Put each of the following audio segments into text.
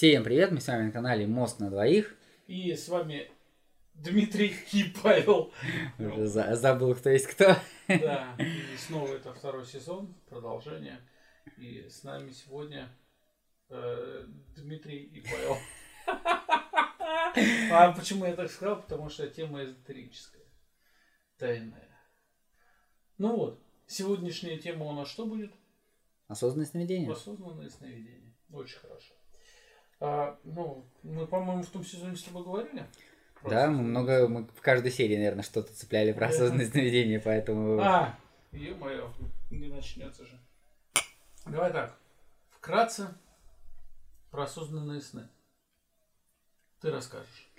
Всем привет, мы с вами на канале Мост на двоих. И с вами Дмитрий и Павел. Уже за- забыл, кто есть кто. Да, и снова это второй сезон, продолжение. И с нами сегодня э, Дмитрий и Павел. А почему я так сказал? Потому что тема эзотерическая, тайная. Ну вот, сегодняшняя тема у нас что будет? Осознанное сновидение. Осознанное сновидение. Очень хорошо. А, ну, мы, по-моему, в том сезоне с тобой говорили. про Да, мы много, мы в каждой серии, наверное, что-то цепляли про осознанное сновидение, поэтому... А, ё-моё, не начнется же. Давай так, вкратце про осознанные сны. Ты расскажешь.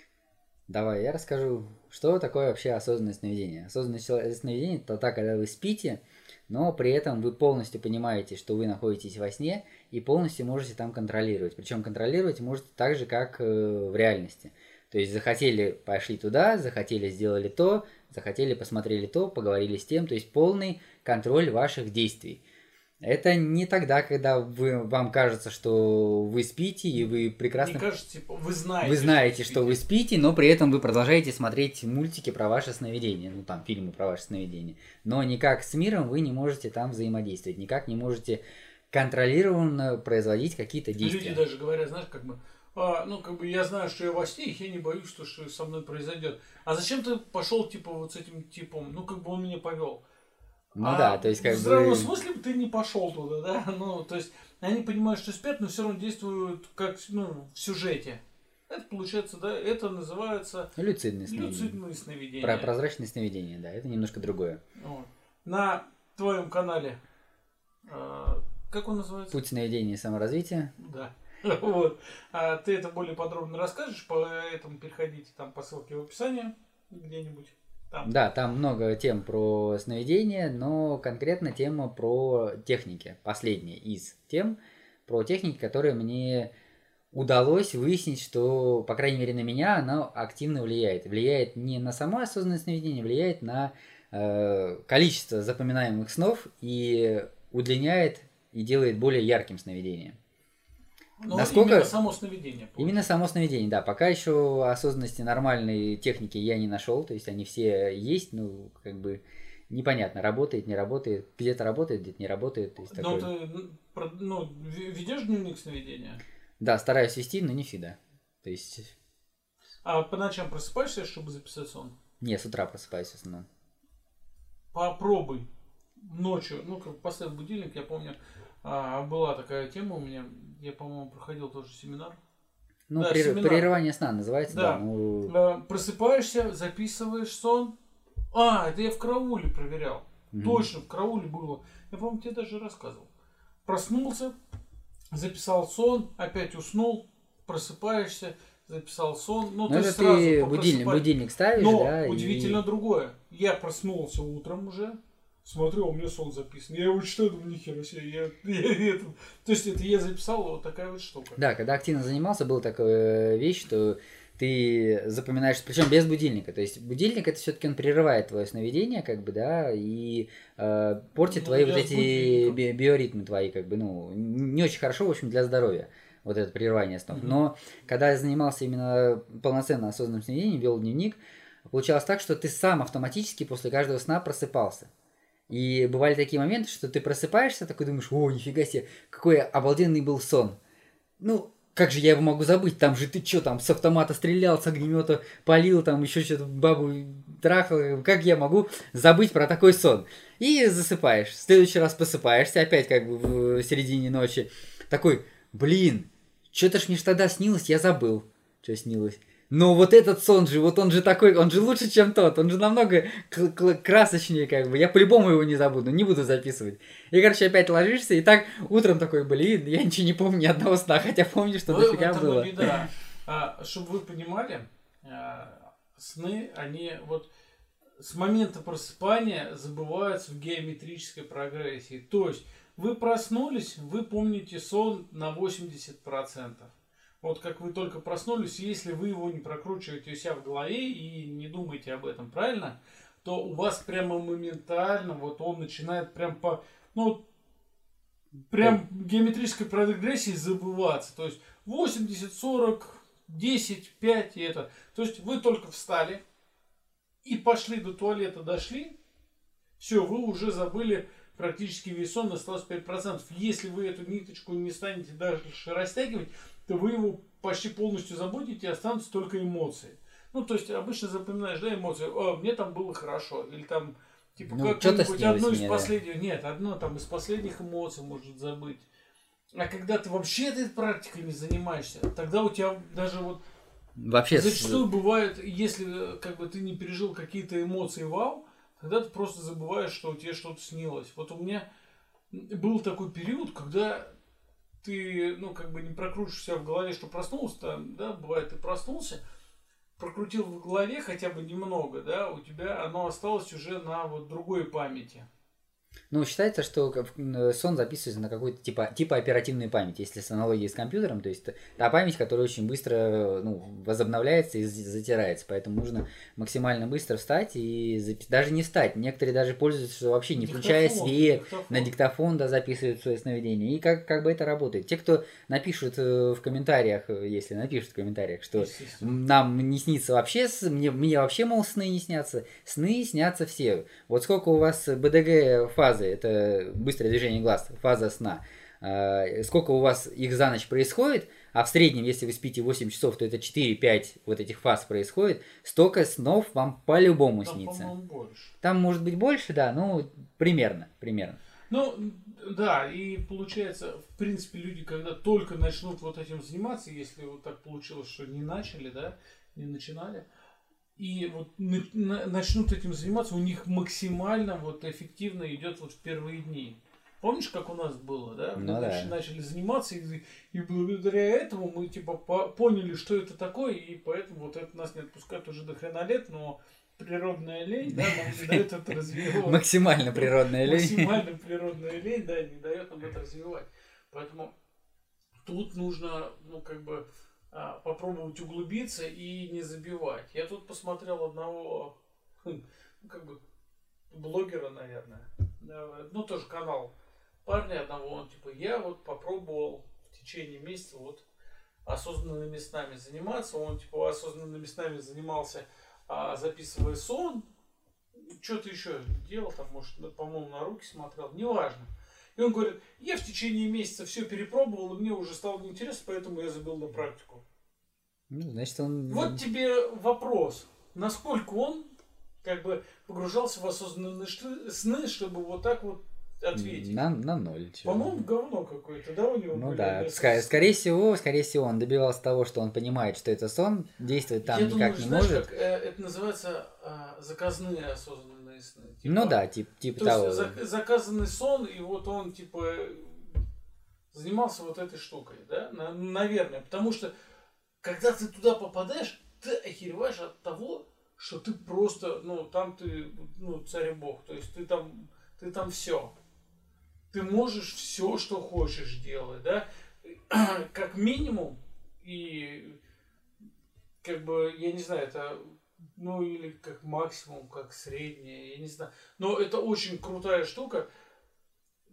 Давай, я расскажу, что такое вообще осознанное сновидение. Осознанное сновидение – это так, когда вы спите, но при этом вы полностью понимаете, что вы находитесь во сне и полностью можете там контролировать. Причем контролировать можете так же, как э, в реальности. То есть захотели, пошли туда, захотели, сделали то, захотели, посмотрели то, поговорили с тем. То есть полный контроль ваших действий. Это не тогда, когда вы, вам кажется, что вы спите, и вы прекрасно Мне кажется, типа, вы знаете. вы знаете, что вы спите. спите, но при этом вы продолжаете смотреть мультики про ваше сновидение, ну там фильмы про ваше сновидение. Но никак с миром вы не можете там взаимодействовать, никак не можете контролированно производить какие-то действия. Люди даже говорят, знаешь, как бы, а, ну, как бы я знаю, что я во сне, и я не боюсь, что, что со мной произойдет. А зачем ты пошел, типа, вот с этим типом? Ну, как бы он меня повел. Ну А да, то есть как в здравом бы... смысле бы ты не пошел туда, да? Ну, то есть они понимают, что спят, но все равно действуют как, ну, в сюжете. Это получается, да, это называется Люцидные сновидения. люцидные сновидения. Про прозрачное сновидение, да, это немножко другое. Вот. На твоем канале, э, как он называется? Путь сновидения и саморазвития. Да. Вот. А ты это более подробно расскажешь, поэтому переходите там по ссылке в описании где-нибудь. Там. Да, там много тем про сновидение, но конкретно тема про техники. Последняя из тем про техники, которые мне удалось выяснить, что, по крайней мере, на меня она активно влияет. Влияет не на само осознанное сновидение, влияет на э, количество запоминаемых снов и удлиняет и делает более ярким сновидение. Но насколько- именно само сновидение. Именно само сновидение, да. Пока еще осознанности нормальной техники я не нашел, то есть они все есть, ну, как бы непонятно, работает, не работает, где-то работает, где-то не работает. То есть Ну, такое. ты ну, ну, ведешь дневник сновидения? Да, стараюсь вести, но не всегда. То есть, А по ночам просыпаешься, чтобы записать сон? не, с утра просыпаюсь в основном. Попробуй ночью, ну, как поставь будильник, я помню, а, была такая тема у меня, я, по-моему, проходил тоже семинар. Ну, Да, прер- семинар. прерывание сна называется, да. Да. ну, Э, Просыпаешься, записываешь сон. А, это я в карауле проверял. мгм. Точно, в карауле было. Я, по-моему, тебе даже рассказывал. Проснулся, записал сон, опять уснул, просыпаешься, записал сон. Ну, Ну, есть сразу ты по будильник, будильник ставишь, Но да, и- удивительно другое. Я проснулся утром уже, смотрю, а у меня сон записан. Я его читаю, думаю, нихера себе. Я, я это- то есть это я записал вот такая вот штука. Да, когда активно занимался, была такая вещь, что ты запоминаешь, причем без будильника. То есть будильник это все-таки он прерывает твое сновидение, как бы, да, и э, портит Ну, твои вот я эти би- биоритмы твои, как бы, ну, не очень хорошо, в общем, для здоровья. Вот это прерывание снов. Мгм. Но когда я занимался именно полноценно осознанным сновидением, вел дневник, получалось так, что ты сам автоматически после каждого сна просыпался. И бывали такие моменты, что ты просыпаешься, такой думаешь, о, нифига себе, какой обалденный был сон. Ну, как же я его могу забыть? Там же ты что, там с автомата стрелял, с огнемета полил, там еще что-то бабу трахал. Как я могу забыть про такой сон? И засыпаешь. В следующий раз просыпаешься, опять как бы в середине ночи. Такой, блин, что-то ж мне ж тогда снилось, я забыл, что снилось. Но вот этот сон же, вот он же такой, он же лучше, чем тот, он же намного красочнее, как бы. Я по-любому его не забуду, не буду записывать. И, короче, опять ложишься, и так утром такой, блин, я ничего не помню ни одного сна, хотя помню, что Ну, дофига это было. беда. А, чтобы вы понимали, а, сны, они вот с момента просыпания забываются в геометрической прогрессии. То есть вы проснулись, вы помните сон на 80%. Вот как вы только проснулись, если вы его не прокручиваете у себя в голове и не думаете об этом, правильно? То у вас прямо моментально вот он начинает прям по... Ну, прям геометрической прогрессии забываться. То есть 80, 40, 10, 5 и это. То есть вы только встали и пошли до туалета, дошли, все, вы уже забыли практически весь сон, осталось 5%. Если вы эту ниточку не станете дальше растягивать, то вы его почти полностью забудете и останутся только эмоции. Ну, то есть обычно запоминаешь, да, эмоции, о, мне там было хорошо, или там, типа, ну, как-нибудь одну из последних, да. нет, одно там из последних эмоций может забыть. А когда ты вообще этой практикой не занимаешься, тогда у тебя даже вот Вообще зачастую бывает, если как бы ты не пережил какие-то эмоции вау, тогда ты просто забываешь, что у тебя что-то снилось. Вот у меня был такой период, когда ты, ну, как бы не прокрутишь себя в голове, что проснулся, да, бывает, ты проснулся, прокрутил в голове хотя бы немного, да, у тебя оно осталось уже на вот другой памяти. Ну, считается, что э, сон записывается на какой-то типа, типа оперативной памяти, если с аналогией с компьютером, то есть та память, которая очень быстро ну, возобновляется и затирается, поэтому нужно максимально быстро встать и запис... даже не встать. Некоторые даже пользуются, что вообще не включая свет, диктофон. на диктофон да, записывают свои сновидения. И как, как бы это работает. Те, кто напишут э, в комментариях, э, если напишут в комментариях, что нам не снится вообще, мне, мне вообще, мол, сны не снятся, сны снятся все. Вот сколько у вас БДГ фазы, это быстрое движение глаз, фаза сна, а, сколько у вас их за ночь происходит, а в среднем, если вы спите 8 часов, то это 4-5 вот этих фаз происходит, столько снов вам по-любому Там, снится. Больше. Там может быть больше, да, ну, примерно, примерно. Ну, да, и получается, в принципе, люди, когда только начнут вот этим заниматься, если вот так получилось, что не начали, да, не начинали, и вот начнут этим заниматься, у них максимально вот эффективно идет вот в первые дни. Помнишь, как у нас было, да? Мы ну, да. начали заниматься, и, и благодаря этому мы типа по, поняли, что это такое, и поэтому вот это нас не отпускает уже до хрена лет, но природная лень, да, нам не дает это развивать. Максимально природная лень. Максимально природная лень, да, не дает нам это развивать. Поэтому тут нужно, ну, как бы, попробовать углубиться и не забивать. Я тут посмотрел одного, хм, ну, как бы, блогера, наверное, ну, тоже канал парня одного, он типа, я вот попробовал в течение месяца вот осознанными снами заниматься, он типа осознанными снами занимался, а, записывая сон, что-то еще делал, там, может, по-моему, на руки смотрел, неважно. И он говорит, я в течение месяца все перепробовал, и мне уже стало неинтересно, поэтому я забил на практику. Ну, значит, он... Вот тебе вопрос. Насколько он как бы погружался в осознанные сны, чтобы вот так вот ответить. На, на ноль. По-моему, говно какое-то, да, у него? Ну да, Ск- скорее всего, скорее всего, он добивался того, что он понимает, что это сон, действовать там Я никак думаю, не знаешь, может. Как, э, это называется э, заказные осознанные сны. Типа, ну да, тип, типа то того. Есть, за, заказанный сон, и вот он типа занимался вот этой штукой, да, на, наверное, потому что когда ты туда попадаешь, ты охереваешь от того, что ты просто, ну, там ты, ну, царь бог, то есть ты там, ты там все. Ты можешь все, что хочешь делать, да, как минимум, и как бы, я не знаю, это, ну, или как максимум, как среднее, я не знаю, но это очень крутая штука,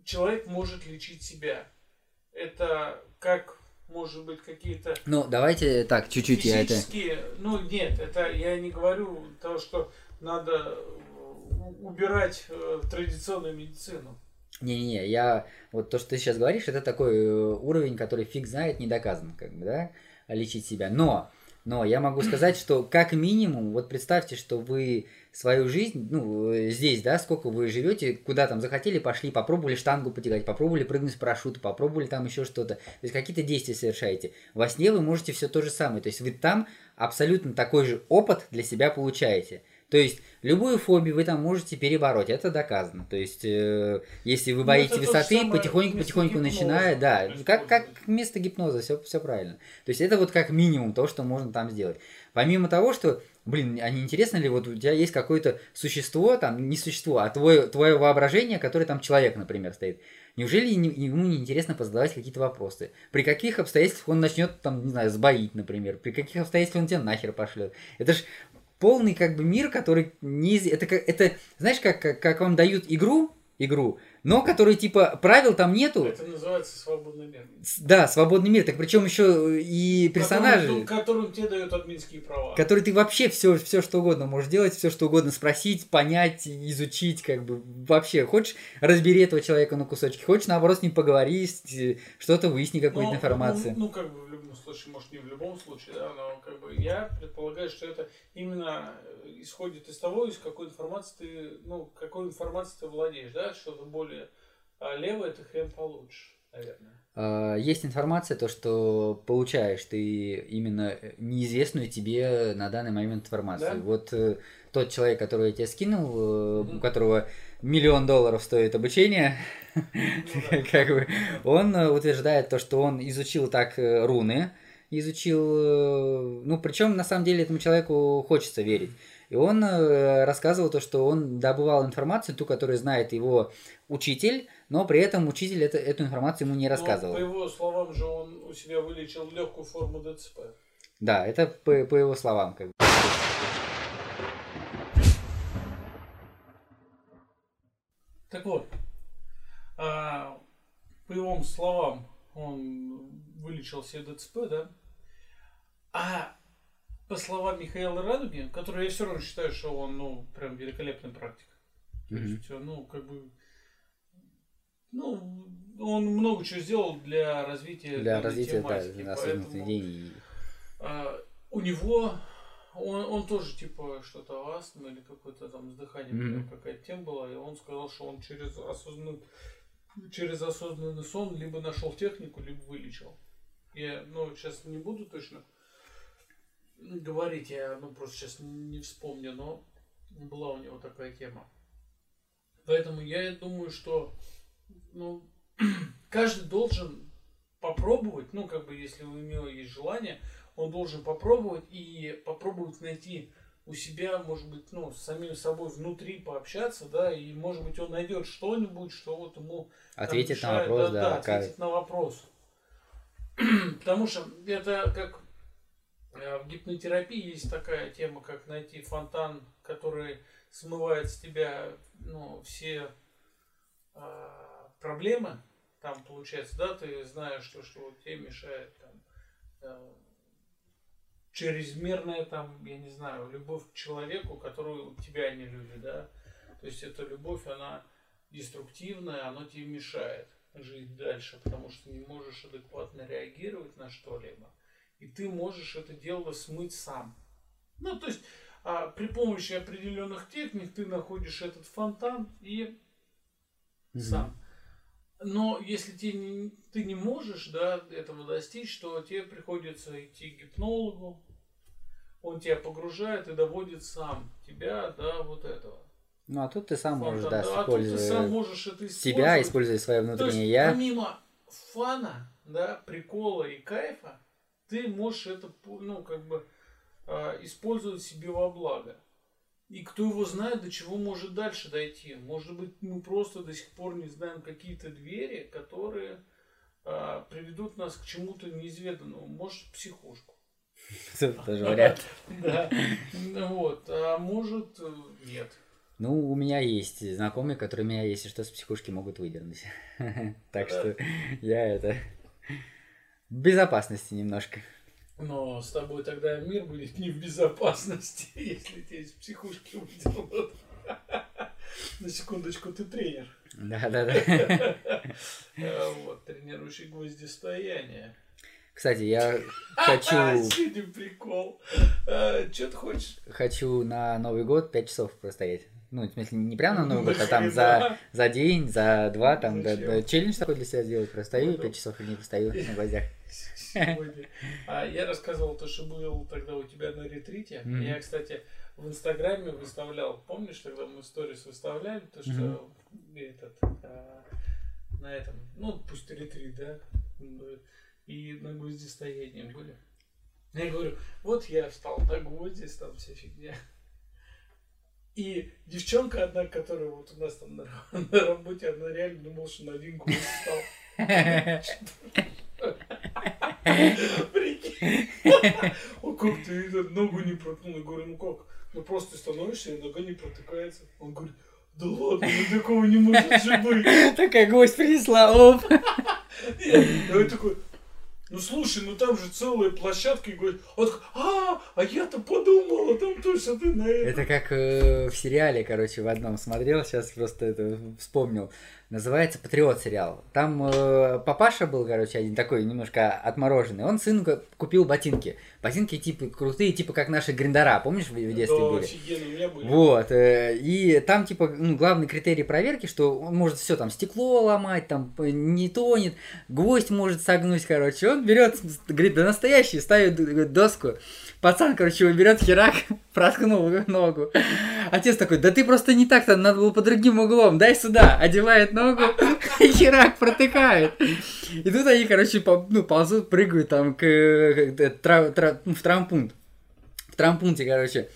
человек может лечить себя. Это как может быть, какие-то... Ну, давайте так, чуть-чуть я это... Ну, нет, это я не говорю того, что надо убирать э, традиционную медицину. Не-не-не, я... Вот то, что ты сейчас говоришь, это такой э, уровень, который фиг знает, не доказан, как бы, да, лечить себя. Но, но я могу сказать, что как минимум, вот представьте, что вы свою жизнь, ну, э, здесь, да, сколько вы живете, куда там захотели, пошли, попробовали штангу потягать, попробовали прыгнуть с парашюта, попробовали там еще что-то. То есть какие-то действия совершаете. Во сне вы можете все то же самое. То есть вы там абсолютно такой же опыт для себя получаете. То есть любую фобию вы там можете перебороть, это доказано. То есть э, если вы ну, боитесь ну, высоты, потихоньку, потихоньку начиная, да, как как место гипноза, все все правильно. То есть это вот как минимум то, что можно там сделать. Помимо того, что блин, а не интересно ли, вот у тебя есть какое-то существо, там, не существо, а твое, твое воображение, которое там человек, например, стоит. Неужели ему не интересно позадавать какие-то вопросы? При каких обстоятельствах он начнет, там, не знаю, сбоить, например? При каких обстоятельствах он тебя нахер пошлет? Это ж полный как бы мир, который не... Это, это знаешь, как, как, как вам дают игру, игру, но который типа правил там нету. Это называется свободный мир. Да, свободный мир. Так причем еще и персонажи. Которым, которым тебе дают админские права. Который ты вообще все, все что угодно можешь делать, все что угодно спросить, понять, изучить, как бы вообще. Хочешь, разбери этого человека на кусочки, хочешь, наоборот, с ним поговори, что-то выясни, какую-то информацию. Ну, ну, как бы в любом случае, может, не в любом случае, да, но как бы я предполагаю, что это именно исходит из того, из какой информации ты, ну, какой информацией ты владеешь, да, что-то более а левое ты хрен получишь, наверное. А, есть информация, то, что получаешь ты именно неизвестную тебе на данный момент информацию. Да? Вот э, тот человек, который я тебе скинул, mm-hmm. у которого миллион долларов стоит обучение, ну, как бы, он э, утверждает то, что он изучил так руны, изучил, ну, причем на самом деле этому человеку хочется верить. И он э, рассказывал то, что он добывал информацию, ту, которую знает его учитель, но при этом учитель это, эту информацию ему не рассказывал. Но, по его словам же, он у себя вылечил легкую форму ДЦП. Да, это по, по его словам. Как бы. Так вот, а, по его словам, он вылечил себе ДЦП, да? А по словам Михаила Радуги, который я все равно считаю, что он, ну, прям великолепный практик. То mm-hmm. есть, ну, как бы, ну, он много чего сделал для развития для развития тематики, да, поэтому, идей. А, у него он, он тоже типа что-то астма или какое-то там с дыханием mm-hmm. какая-то тема была, и он сказал, что он через осознанный через осознанный сон либо нашел технику, либо вылечил. Я, ну, сейчас не буду точно говорить, я ну, просто сейчас не вспомню, но была у него такая тема. Поэтому я думаю, что ну, каждый должен попробовать, ну, как бы, если у него есть желание, он должен попробовать и попробовать найти у себя, может быть, ну, с самим собой внутри пообщаться, да, и, может быть, он найдет что-нибудь, что вот ему ответит на вопрос, да, да, да ответит на вопрос. Потому что это как в гипнотерапии есть такая тема, как найти фонтан, который смывает с тебя ну, все э, проблемы. Там получается, да, ты знаешь, что, что тебе мешает там, э, чрезмерная там, я не знаю, любовь к человеку, которую тебя не любит, да. То есть эта любовь, она деструктивная, она тебе мешает жить дальше, потому что не можешь адекватно реагировать на что-либо и ты можешь это дело смыть сам. Ну, то есть, а, при помощи определенных техник ты находишь этот фонтан и mm сам. Но если ты не, ты не можешь да, этого достичь, то тебе приходится идти к гипнологу, он тебя погружает и доводит сам тебя до вот этого. Ну, а тут ты сам Фонтан, можешь, да, да используя а тут ты сам можешь это использовать. себя, используя свое внутреннее то есть, я. Помимо фана, да, прикола и кайфа, ты можешь это, ну, как бы, э, использовать себе во благо. И кто его знает, до чего может дальше дойти. Может быть, мы просто до сих пор не знаем какие-то двери, которые э, приведут нас к чему-то неизведанному. Может, психушку. Тоже вариант. Да. Вот. А может, э, нет. Ну, у меня есть знакомые, которые меня, если что, с психушки могут выдернуть. Так что я это безопасности немножко. Но с тобой тогда мир будет не в безопасности, если тебе из психушки выйдут. На секундочку, ты тренер. Да, да, да. Вот, тренирующий гвоздистояние. Кстати, я хочу... Сегодня прикол. А, Что ты хочешь? Хочу на Новый год 5 часов простоять. Ну, в смысле, не прямо на Новый год, а там за, за день, за два, там, да, да, челлендж такой для себя сделать. Простою 5 часов или не простою на гвоздях сегодня. А я рассказывал то, что был тогда у тебя на ретрите. Mm-hmm. Я, кстати, в Инстаграме выставлял, помнишь, тогда мы сторис выставляли, то, что mm-hmm. этот, а, на этом, ну, пусть ретрит, да, и на гвоздистоянии были. Я говорю, вот я встал на гвозди, там вся фигня. И девчонка одна, которая вот у нас там на, на работе, она реально думала, что на один гвоздь встал. Прикинь. Он как ты ногу не проткнул? Я говорю, ну как? Ну просто становишься, и нога не протыкается. Он говорит, Да ладно, ну такого не может же быть. Такая гость принесла, оп. Я такой, ну слушай, ну там же целая площадка, и говорит, он такой, а, а я-то подумала, там точно ты на это. Это как э, в сериале, короче, в одном смотрел, сейчас просто это вспомнил. Называется «Патриот» сериал. Там э, папаша был, короче, один такой немножко отмороженный. Он сыну купил ботинки. Ботинки типа крутые, типа как наши гриндера, помнишь, в в детстве Да, были? офигенно, у меня были. Вот, э, и там, типа, ну, главный критерий проверки, что он может все там стекло ломать, там не тонет, гвоздь может согнуть, короче. Он берет, говорит, да настоящий, ставит доску. Пацан, короче, его берет херак, проткнул ногу. Отец такой, да ты просто не так-то, надо было по другим углом, дай сюда. Одевает ногу, херак протыкает. И тут они, короче, ну, ползут, прыгают там к, э, ну, в травмпункт. В травмпункте, короче.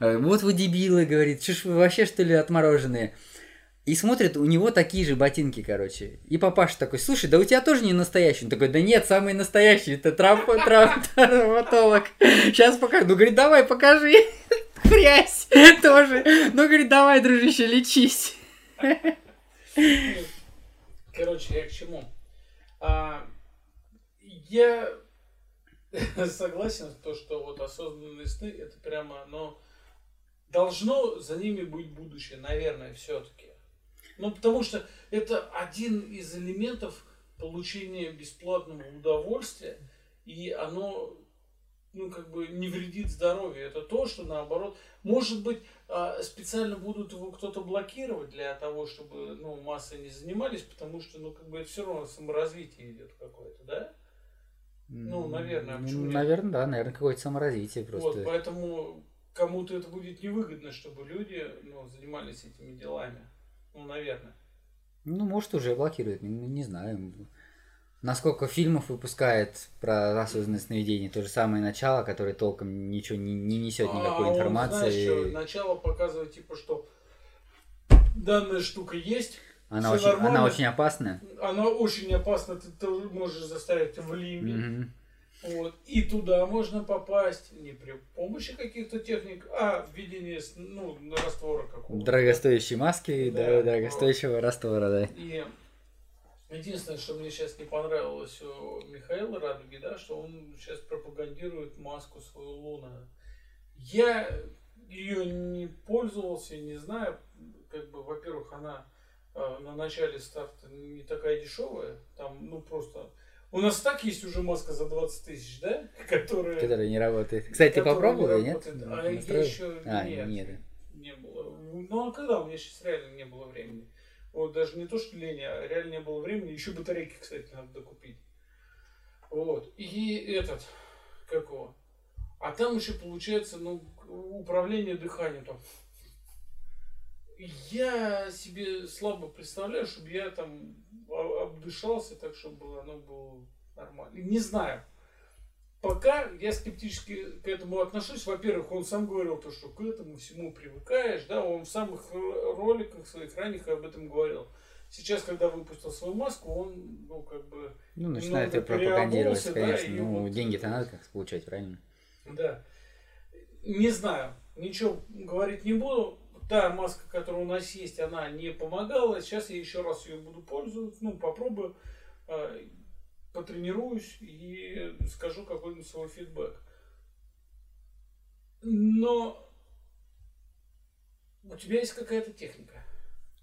Э, Вот вы дебилы, говорит, что ж вы вообще что ли отмороженные? И смотрит, у него такие же ботинки, короче. И папаша такой, слушай, да у тебя тоже не настоящий. Он такой, да нет, самый настоящий, это травм- трав- травматолог. Сейчас покажу. Ну, говорит, давай, покажи. Хрясь тоже. Ну, говорит, давай, дружище, лечись. Короче, я к чему? А, я согласен с то, что вот осознанные сны это прямо, но должно за ними быть будущее, наверное, все-таки. Ну, потому что это один из элементов получения бесплатного удовольствия, и оно, ну, как бы не вредит здоровью. Это то, что наоборот, может быть, а, специально будут его кто-то блокировать для того, чтобы, ну, массы не занимались, потому что, ну, как бы это все равно саморазвитие идет какое-то, да? Ну, наверное, а почему нет? Наверное, да, наверное, какое-то саморазвитие Вот, просто. поэтому кому-то это будет невыгодно, чтобы люди, ну, занимались этими делами. Ну, наверное. Ну, может, уже блокирует, не, не знаю. Насколько фильмов выпускает про осознанное сновидение, то же самое начало, которое толком ничего не, не несет никакой А он, информации. знаешь, что, начало показывает, типа, что данная штука есть, она, очень, она очень опасная. она очень опасна, ты, ты можешь застрять в лиме. Мгм. Вот. И туда можно попасть не при помощи каких-то техник, а введение ну, раствора какого-то. Дорогостоящие маски, Да. да, дорогостоящего раствора, да. И единственное, что мне сейчас не понравилось у Михаила Радуги, да, что он сейчас пропагандирует маску свою Луна. Я ее не пользовался, не знаю, как бы, во-первых, она э, на начале старта не такая дешевая, там, ну, просто... У нас так есть уже маска за 20 тысяч, да? Которая... Которая не работает. Кстати, ты попробовал не ее, нет? работает. А я Настроил? еще А, нет, нет. не было. Ну а когда? У меня сейчас реально не было времени. Вот даже не то, что лень, а реально не было времени. Еще батарейки, кстати, надо докупить. Вот. И этот, как его? А там еще получается, ну, управление дыханием там. Я себе слабо представляю, чтобы я там о- обдышался так, чтобы оно было нормально. Не знаю. Пока я скептически к этому отношусь. Во-первых, он сам говорил то, что к этому всему привыкаешь, да, он в самых роликах своих ранних об этом говорил. Сейчас, когда выпустил свою маску, он, ну, как бы, Ну, начинает Немного пропагандировать, да, конечно. и ну, вот- деньги-то надо как получать, правильно? Да. Не знаю. Ничего говорить не буду. Та маска, которая у нас есть, она не помогала. Сейчас я еще раз ее буду пользоваться. Ну, попробую. э, Потренируюсь и скажу какой-нибудь свой фидбэк. Но у тебя есть какая-то техника.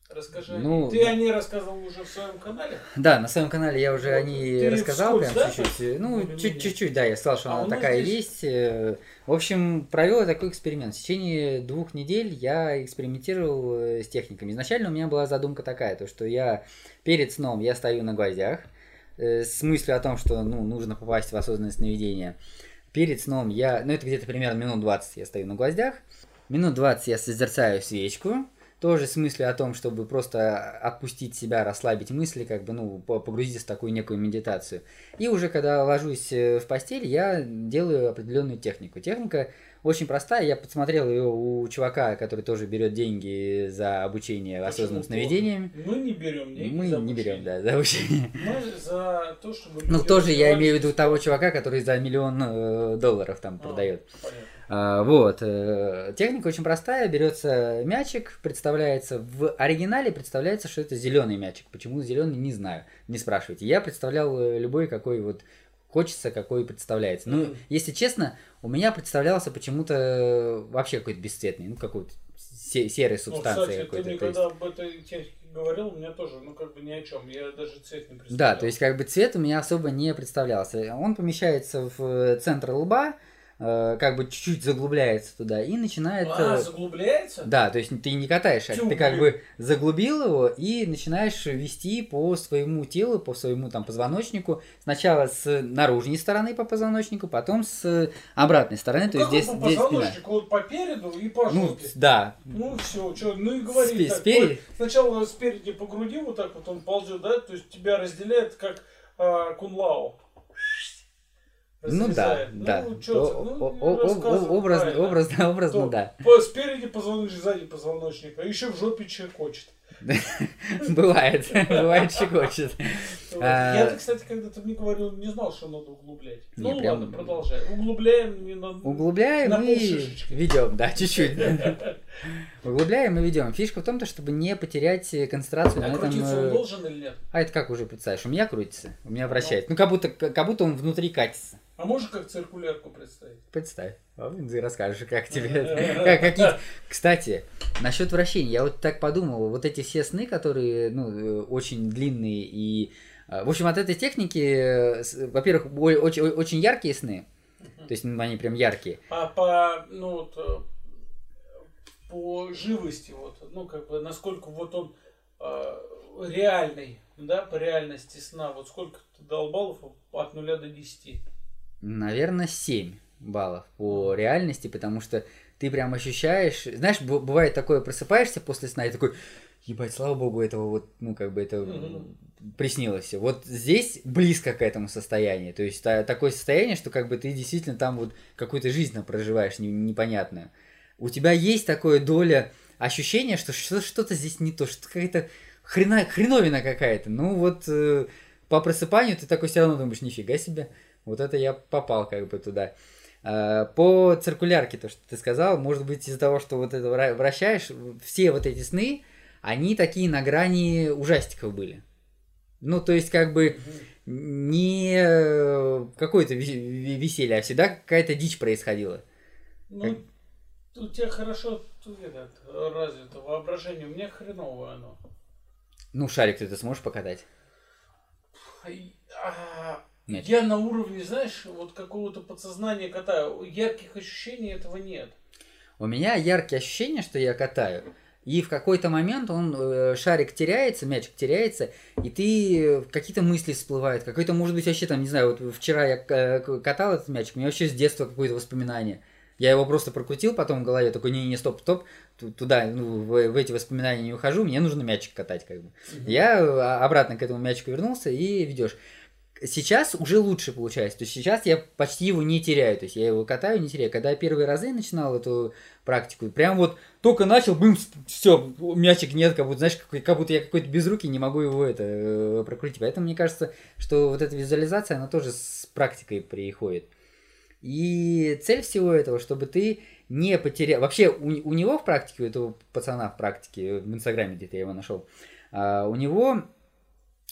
Расскажи. Ну, Ты о ней рассказывал уже в своем канале. Да, на своем канале я уже Вот. о ней Ты рассказал вскользь, прям да, чуть-чуть. так? Ну, чуть-чуть, да, я сказал, что А она такая здесь- есть. Э, В общем, провел я такой эксперимент. В течение двух недель я экспериментировал э, с техниками. Изначально у меня была задумка такая, то что я перед сном я стою на гвоздях э, с мыслью о том, что ну, нужно попасть в осознанное сновидение. Перед сном я, ну это где-то примерно минут 20 я стою на гвоздях. Минут 20 я созерцаю свечку, тоже с мыслью о том, чтобы просто отпустить себя, расслабить мысли, как бы, ну, по- погрузиться в такую некую медитацию. И уже когда ложусь э, в постель, я делаю определенную технику. Техника очень простая, я подсмотрел ее у чувака, который тоже берет деньги за обучение осознанным Почему сновидениям. Мы не берем деньги Мы за не берем, да, за обучение. Мы за то, чтобы Ну, тоже я имею в виду того чувака, который за миллион э, долларов там А, продает. понятно. А, вот. э, Техника очень простая. Берется мячик, представляется в оригинале представляется, что это зеленый мячик. Почему зеленый, не знаю. Не спрашивайте. Я представлял э, любой, какой вот хочется, какой представляется. Ну, если честно, у меня представлялся почему-то э, вообще какой-то бесцветный, ну, какой-то се- серой Ну, субстанции ты какой-то. мне то есть- когда об этой технике говорил, у меня тоже, ну, как бы ни о чем. Я даже цвет не представлял. Да, то есть как бы цвет у меня особо не представлялся. Он помещается в центр лба, как бы чуть-чуть заглубляется туда и начинает... А, э, заглубляется? Да, то есть ты не катаешь Тю, ты как бы заглубил его и начинаешь вести по своему телу, по своему там позвоночнику. Сначала с наружной стороны по позвоночнику, потом с обратной стороны, то Ну, есть как здесь, по здесь позвоночнику, вот по переду и по Ну, жопе. да. Ну, все, что, ну и говори Спе- так. спереди. Сначала спереди по груди вот так вот он ползет, да, то есть тебя разделяет как а, кунлао. Ну да, да. Ну, чё ты, О- ну, о- образно, образно, образно, То да. по- спереди позвоночник, сзади позвоночник, а еще в жопе хочет. Бывает, бывает щекочет. А, Я, кстати, когда-то мне говорил, не знал, что надо углублять. Ну ладно, продолжай. Углубляем не на... Углубляем и ведем, да, чуть-чуть. Углубляем и ведем. Фишка в том, то, чтобы не потерять э, концентрацию на этом. крутиться э, он должен или нет? А это как уже представишь? У меня крутится, у меня вращается. Ну, как будто, как будто он внутри катится. А можешь как циркулярку представить? Представь. А блин, ты расскажешь, как тебе какие... Кстати, насчет вращения, я вот так подумал, вот эти все сны, которые, ну, э, очень длинные и... э, В общем, от этой техники, э, во-первых, очень, яркие сны. То есть, ну, они прям яркие. А по, ну вот, по живости, вот, ну, как бы, насколько вот он э, реальный, да, по реальности сна, вот сколько ты дал баллов от 0 до 10? Наверное, 7 баллов по реальности, потому что ты прям ощущаешь... Знаешь, бывает такое, просыпаешься после сна и такой, ебать, слава богу, этого вот, ну, как бы это Мгм. приснилось все. Вот здесь близко к этому состоянию. То есть та- такое состояние, что как бы ты действительно там вот какую-то жизнь проживаешь не- непонятную. У тебя есть такое доля ощущения, что что- что-то здесь не то, что какая-то хрена, хреновина какая-то. Ну вот э, по просыпанию ты такой все равно думаешь, нифига себе, вот это я попал как бы туда. А, По циркулярке, то, что ты сказал, может быть из-за того, что вот это вра- вращаешь, все вот эти сны, они такие на грани ужастиков были. Ну, то есть, как бы, не э, какое-то ве- ве- веселье, а всегда какая-то дичь происходила. Ну, у тебя хорошо тут этот, развито воображение, у меня хреновое оно. Ну, шарик ты это сможешь покатать? А, Мяч. Я на уровне, знаешь, вот какого-то подсознания катаю. Ярких ощущений этого нет. У меня яркие ощущения, что я катаю, и в какой-то момент он, э, шарик теряется, мячик теряется, и ты, э, какие-то мысли всплывают, какой-то, может быть, вообще там, не знаю, вот вчера я э, катал этот мячик, у меня вообще с детства какое-то воспоминание. Я его просто прокрутил потом в голове, такой, не-не, стоп, стоп, ту- туда, ну, в, в эти воспоминания не ухожу, мне нужно мячик катать, как бы. Я обратно к этому мячику вернулся и ведешь. Сейчас уже лучше получается. То есть сейчас я почти его не теряю. То есть я его катаю, не теряю. Когда я первые разы начинал эту практику, прям вот только начал, бым, все, мячик нет, как будто, знаешь, какой- как будто я какой-то без руки не могу его это э, прокрутить. Поэтому мне кажется, что вот эта визуализация, она тоже с практикой приходит. И цель всего этого, чтобы ты не потерял... Вообще, у, у него в практике, у этого пацана в практике, в Инстаграме где-то я его нашел, а, у него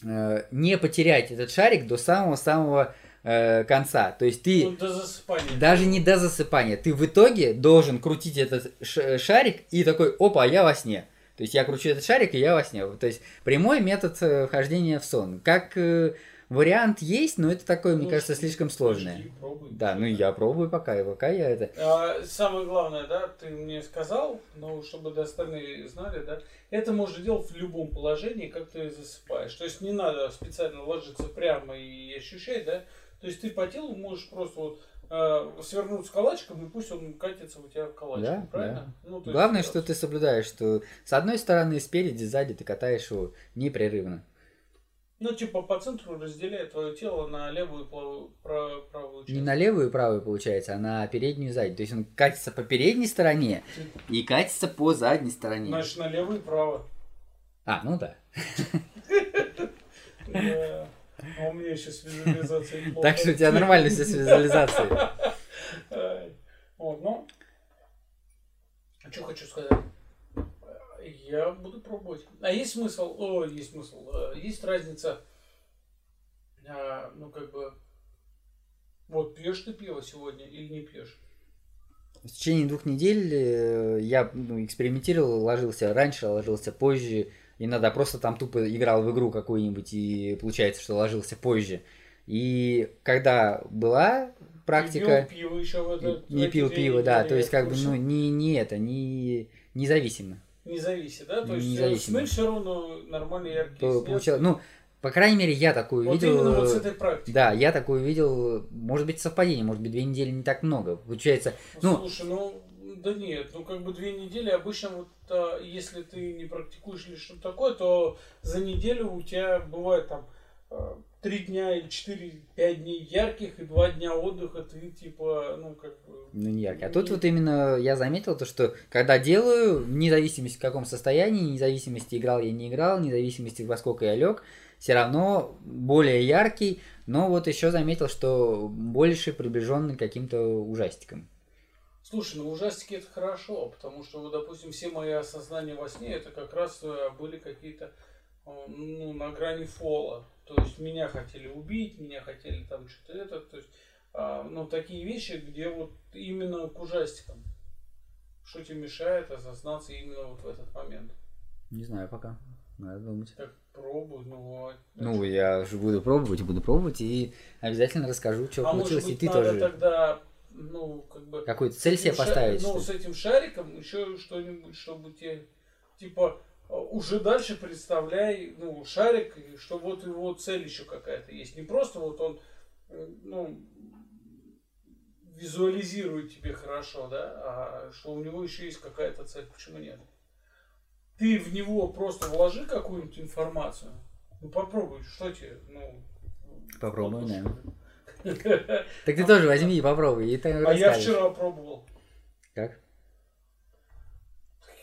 не потерять этот шарик до самого-самого э, конца. То есть ты Ну, до засыпания. даже не до засыпания, ты в итоге должен крутить этот ш- шарик и такой, опа, я во сне. То есть я кручу этот шарик, и я во сне. То есть прямой метод э, вхождения в сон. Как э, вариант есть, но это такое, мне Ну, кажется, слишком сложное. пробуй. Да, ну я пробую пока, и пока я это... А, самое главное, да, ты мне сказал, но чтобы остальные знали, да, это можно делать в любом положении, как ты засыпаешь. То есть не надо специально ложиться прямо и ощущать, да. То есть ты по телу можешь просто вот э, свернуться калачиком, и пусть он катится у тебя калачиком, Да, правильно? Ну, то есть, Главное, э, что ты соблюдаешь, что с одной стороны, спереди, сзади ты катаешь его непрерывно. Ну, типа по центру разделяет твое тело на левую и плавую- пра- правую часть. Не на левую и правую, получается, а на переднюю и заднюю. То есть он катится по передней стороне и катится по задней стороне. Значит, на левую и правую. А, ну да. А у меня еще с визуализацией Так что у тебя нормально все с визуализацией. Вот, ну, а что хочу сказать. Я буду пробовать. А есть смысл? О, есть смысл. Э, есть разница, а, ну, как бы, вот пьешь ты пиво сегодня или не пьешь? В течение двух недель э, я ну, экспериментировал, ложился раньше, ложился позже, Иногда просто там тупо играл в игру какую-нибудь, и получается, что ложился позже. И когда была практика... Не пил пиво еще в этот, Не пил пиво, да. То есть, как бы, ну, не, не это, не независимо. Не зависит, да? То есть Независимо. сны все равно. То снятся. получалось, ну, по крайней мере, я такую вот видел. именно вот с э, этой практикой. Да, я такую видел, может быть, совпадение, может быть, две недели не так много. Получается, ну, Слушай, ну да нет, ну как бы две недели обычно вот а, если ты не практикуешь или что-то такое, то за неделю у тебя бывает там а, три дня или четыре-пять дней ярких и два дня отдыха, ты типа, ну как бы... ну не ярко. А тут не- вот именно я заметил то, что когда делаю, вне зависимости в каком состоянии, вне зависимости играл я не играл, вне зависимости во сколько я лег, все равно более яркий, но вот еще заметил, что больше приближенный к каким-то ужастикам. Слушай, ну ужастики это хорошо, потому что, вот, допустим, все мои осознания во сне, это как раз э, были какие-то, э, ну, на грани фола. То есть меня хотели убить, меня хотели там что-то это, то есть, а, ну, такие вещи, где вот именно к ужастикам. Что тебе мешает осознаться именно вот в этот момент? Не знаю пока. Надо думать. Так пробуй, ну, а- Ну, я же буду пробовать, буду пробовать и обязательно расскажу, что а может получилось, быть, и ты надо тоже тогда, ну, как бы... какую-то цель себе поставить. Ну, что- с этим шариком еще что-нибудь, чтобы тебе, типа, э, уже дальше представляй, ну, шарик, что вот его цель еще какая-то есть. Не просто вот он, ну, визуализирует тебе хорошо, да, а что у него еще есть какая-то цель. Почему нет? Ты в него просто вложи какую-нибудь информацию. Ну, попробуй, что тебе, ну... Попробуй, да. Так ты тоже возьми и попробуй, и ты А я вчера пробовал. Как?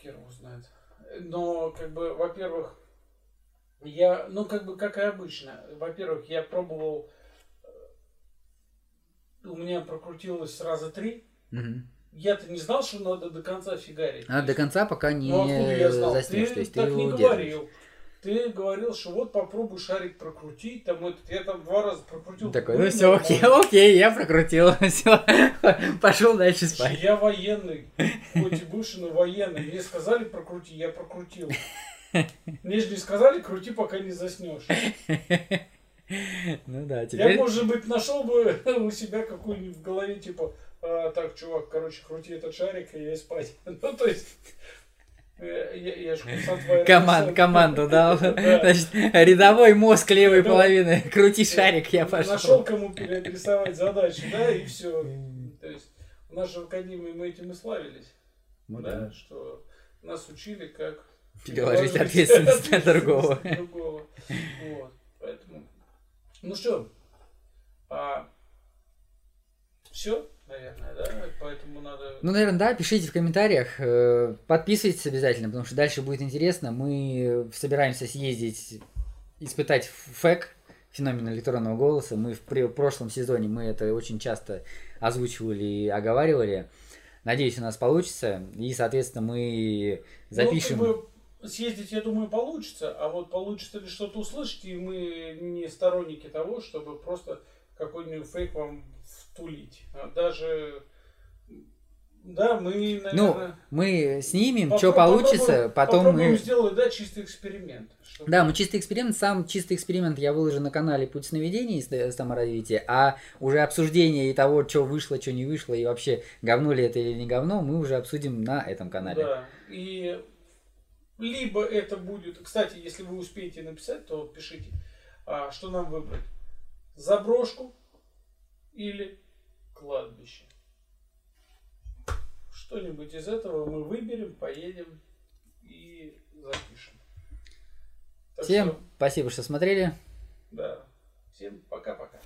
Хер его знает. Но, как бы, во-первых, я, ну, как бы, как и обычно. Во-первых, я пробовал, э, у меня прокрутилось раза три. Мгм. Я-то не знал, что надо до конца фигарить. А до конца пока не Ну, я знал? заснешь, ты то есть ты так его не говорил. Ты говорил, что вот попробуй шарик прокрутить, там этот, я там два раза прокрутил. Такой, ну, все, окей, окей, я прокрутил, все, пошел дальше спать. Я военный, хоть и бывший, но военный. Мне сказали прокрути, я прокрутил. Мне же не сказали, крути, пока не заснешь. Ну да, Я, теперь... может быть, нашел бы у себя какую-нибудь в голове, типа, «А, так, чувак, короче, крути этот шарик, и я спать. Ну, то есть, я, же Команд, команду дал. Да. Значит, рядовой мозг левой половины. Крути шарик, я Нашел, пошел. кому переадресовать задачу, да, и все. То есть, в нашей академии мы этим и славились, Ну да, да. что нас учили, как Переложить ответственность на другого. на другого. Вот, поэтому, ну что, все, наверное, да, поэтому надо... Ну, наверное, да, пишите в комментариях, э, подписывайтесь обязательно, потому что дальше будет интересно. Мы собираемся съездить, испытать фэк, феномен электронного голоса. Мы в прошлом сезоне мы это очень часто озвучивали и оговаривали. Надеюсь, у нас получится. И, соответственно, мы запишем. Ну, как бы съездить, я думаю, получится, а вот получится ли что-то услышать, и мы не сторонники того, чтобы просто какой-нибудь фейк вам втулить. А Даже, да, мы, Ну, наверное... мы снимем, что получится, попробуем- потом попробуем мы... сделать, да, чистый эксперимент. чтобы- Да, мы чистый эксперимент, сам чистый эксперимент я выложу на канале Путь сновидений и с- саморазвития, а уже обсуждение и того, что вышло, что не вышло, и вообще говно ли это или не говно, мы уже обсудим на этом канале. Да, и либо это будет, кстати, если вы успеете написать, то пишите, а, что нам выбрать, заброшку или кладбище. Что-нибудь из этого мы выберем, поедем и запишем. Так Всем что, спасибо, что смотрели. да, всем пока-пока.